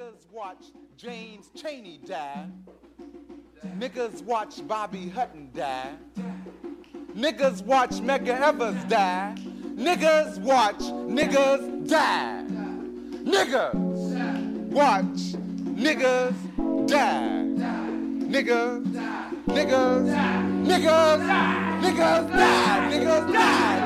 Niggas watch James Chaney die. Niggas watch Bobby Hutton die. Niggas watch Medgar Evers die. Niggas watch niggas die. Niggas watch niggas die. Niggas, niggas, niggas. Niggas die. Niggas die.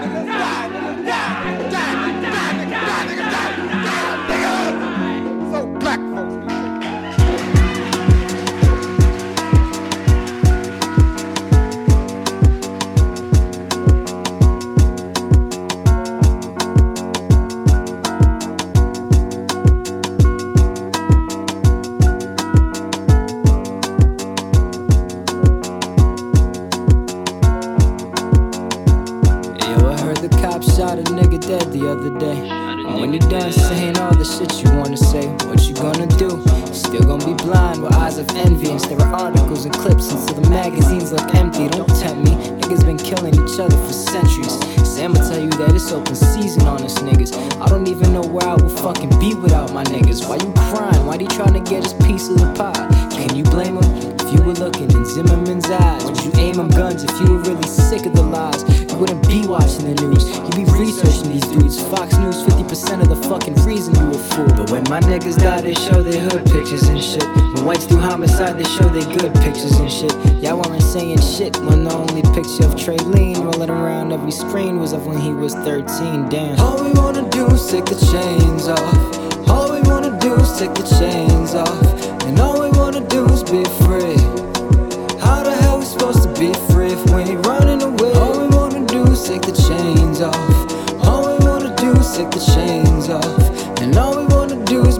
You wanna say, what you gonna do? You still gonna be blind with eyes of envy and stare at articles and clips until the magazines look empty. Don't tempt me, niggas been killing each other for centuries. Sam will tell you that it's open season on us niggas. I don't even know where I would fucking be without my niggas. Why you crying? Why he trying to get his piece of the pie? Can you blame him? If you were looking in Zimmerman's eyes, would you aim them guns if you were really sick of the lies? You wouldn't be watching the news, you'd be researching these dudes. Fox News, 50% of the fucking reason you a fool. But when my niggas die, they show their hood pictures and shit. When whites do homicide, they show their good pictures and shit. Y'all weren't saying shit when the only picture of Trayvon rolling around every screen was of when he was 13. Damn. All we wanna do is take the chains off. All we wanna do is take the chains off. And all we wanna do is be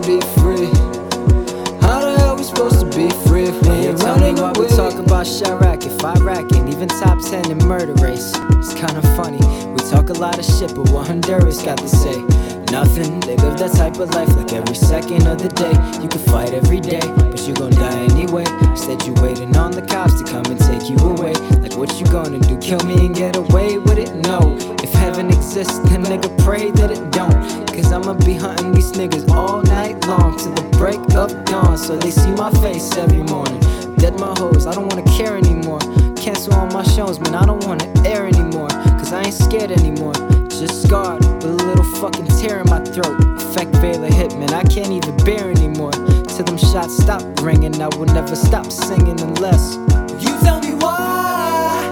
be free. How the hell we supposed to be free if we ain't running away? we talk about Chiraq if Iraq ain't even top 10 in murder race. It's kinda funny. We talk a lot of shit, but what Honduras got to say? Nothing. They live that type of life like every second of the day. You can fight every day, but you gon' die anyway. Instead, you waiting on the cops to come and take you away. Like, what you gonna do? Kill me and get away with it? No. If heaven exists, then nigga pray that it don't. Cause I'ma be hunting these niggas all night long till the break of dawn. So they see my face every morning. Dead my hoes, I don't wanna care anymore. Cancel all my shows, man, I don't wanna air anymore. Cause I ain't scared anymore. Just scarred with a little fucking tear in my throat. Effect Vela hit, man, I can't even bear anymore. Till them shots stop ringing, I will never stop singing unless you tell me why.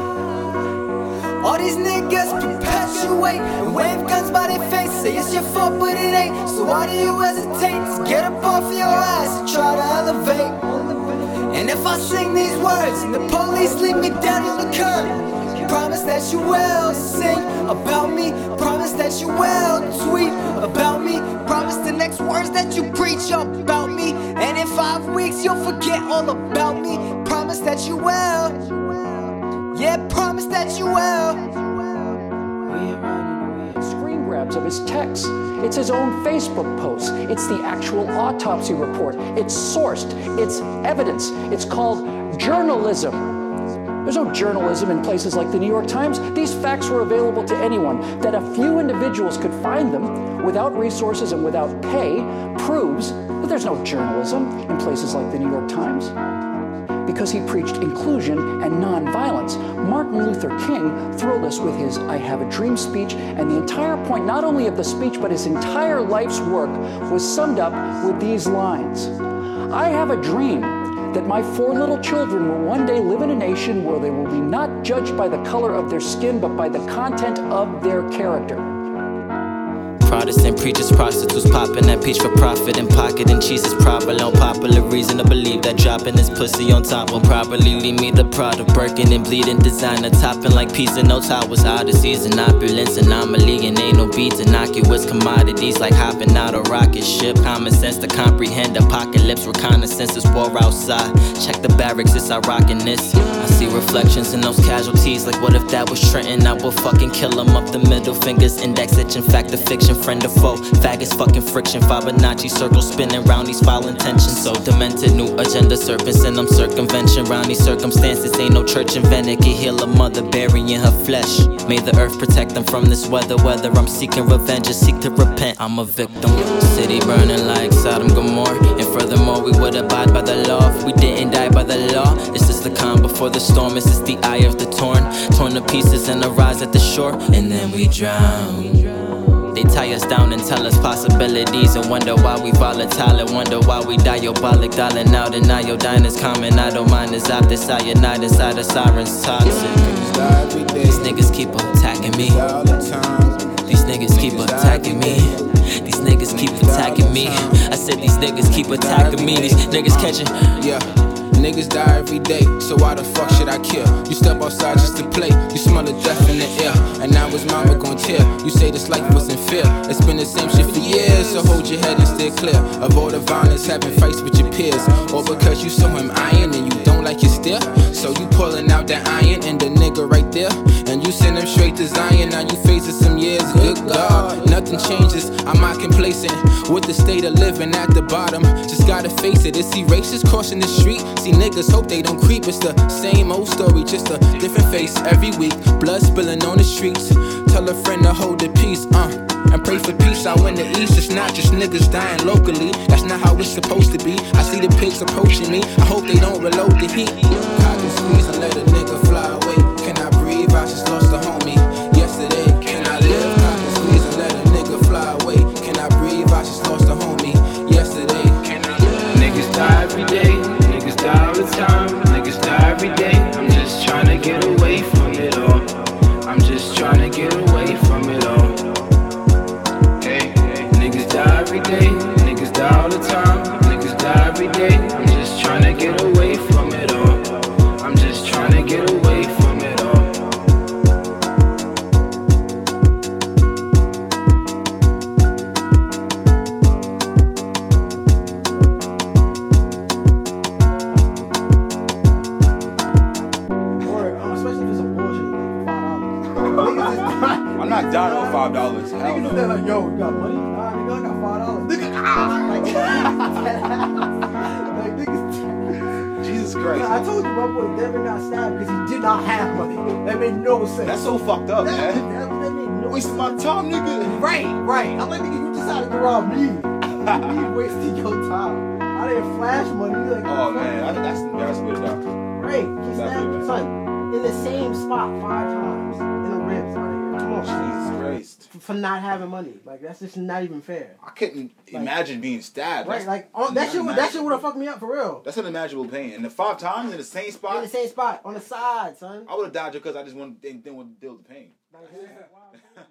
All these niggas perpetuate and wave guns by their face. Say it's your fault, but it ain't. So why do you hesitate to get up off your ass and try to elevate? And if I sing these words and the police leave me down on the curb, promise that you will sing about me. Promise that you will tweet about me. Promise the next words that you preach about me. And in five weeks you'll forget all about me. Promise that you will. Yeah, promise that you will. screen grabs of his texts. It's his own Facebook posts. It's the actual autopsy report. It's sourced. It's evidence. It's called journalism. There's no journalism in places like the New York Times. These facts were available to anyone. That a few individuals could find them without resources and without pay proves that there's no journalism in places like the New York Times because he preached inclusion and nonviolence. Martin Luther King thrilled us with his I Have a Dream speech, and the entire point, not only of the speech, but his entire life's work, was summed up with these lines I have a dream that my four little children will one day live in a nation where they will be not judged by the color of their skin, but by the content of their character. Protestant preachers, prostitutes popping that peach for profit and pocketing cheeses. Probably on popular reason to believe that dropping this pussy on top will probably leave me the of Birkin and bleeding designer topping like pizza. No towers, odysseys and opulence anomaly and ain't no beats innocuous commodities like hopping out a rocket ship. Common sense to comprehend apocalypse, reconnaissance is war outside. Check the barracks, it's rockin' this. I see reflections in those casualties. Like what if that was Trenton? I would fucking kill him up the middle fingers, index itching, fact of fiction, friend or foe. Faggots fucking friction, Fibonacci circle spinning round these foul intentions. So demented, new agenda serpents and I'm circumvention round these circumstances. Ain't no church invented, can heal a mother burying her flesh. May the earth protect them from this weather. Whether I'm seeking revenge or seek to repent, I'm a victim. City burning like Sodom Gomorrah, and furthermore, we would abide by the law if we didn't die by the law. This is the calm before the storm. This is the eye of the torn, torn to pieces and arise at the shore, and then we drown. They tie us down and tell us possibilities and wonder why we volatile and wonder why we diabolic. Dialing out and iodine is common. I don't mind this optic cyanide inside the sirens toxic. These niggas keep attacking me. These niggas keep attacking me. These niggas keep attacking me. I said these niggas keep attacking me. These niggas catching. Yeah. Niggas die every day, so why the fuck should I care? You step outside just to play, you smell the death in the air. And now his mama gon' tear. You say this life wasn't fair. It's been the same shit for years, so hold your head and stay clear. Of all the violence, having fights with your peers. Or because you saw him iron and you don't like his stare. So you pulling out that iron and the nigga right there. And you send him straight to Zion, now you facing some years. Good God, nothing changes. I'm not complacent with the state of living at the bottom. Just gotta face it, it's erasers crossing the street. See niggas hope they don't creep. It's the same old story, just a different face every week. Blood spilling on the streets. Tell a friend to hold the peace, uh. And pray for peace out in the east. It's not just niggas dying locally. That's not how it's supposed to be. I see the pigs approaching me. I hope they don't reload the heat. Cock and squeeze and let a nigga every day, niggas die all the time, niggas die every day. I'm just trying to get away from it all. I'm just trying to get away from it all. Or, especially if some bullshit, like five dollars. Niggas is I'm not down on five dollars. Hell niggas is there no. like, yo, nigga, I got five dollars. Nigga, ah, like, like niggas. Jesus Christ. I told you my boy Devin got stabbed because he did not have money. That made no sense. That's so fucked up, that, man. that, that made no Wasting my time, nigga. Right, right. I'm like, nigga, you decided to rob me. you wasted your time. I didn't flash money. You like, Oh man, I, that's that's good enough. Right. He stabbed son in the same spot five times in the ribs. Come Oh, on, Jesus Christ. for, for not having money. Like that's just not even fair. I couldn't imagine being stabbed. Right, That's like oh, that shit, would- that shit would have fucked me up for real. That's an unimaginable pain. And the five times in the same spot? In spot, the same spot on the side, son. I would have died just because I just wanted, didn't, didn't want to deal with the pain. Like, wow.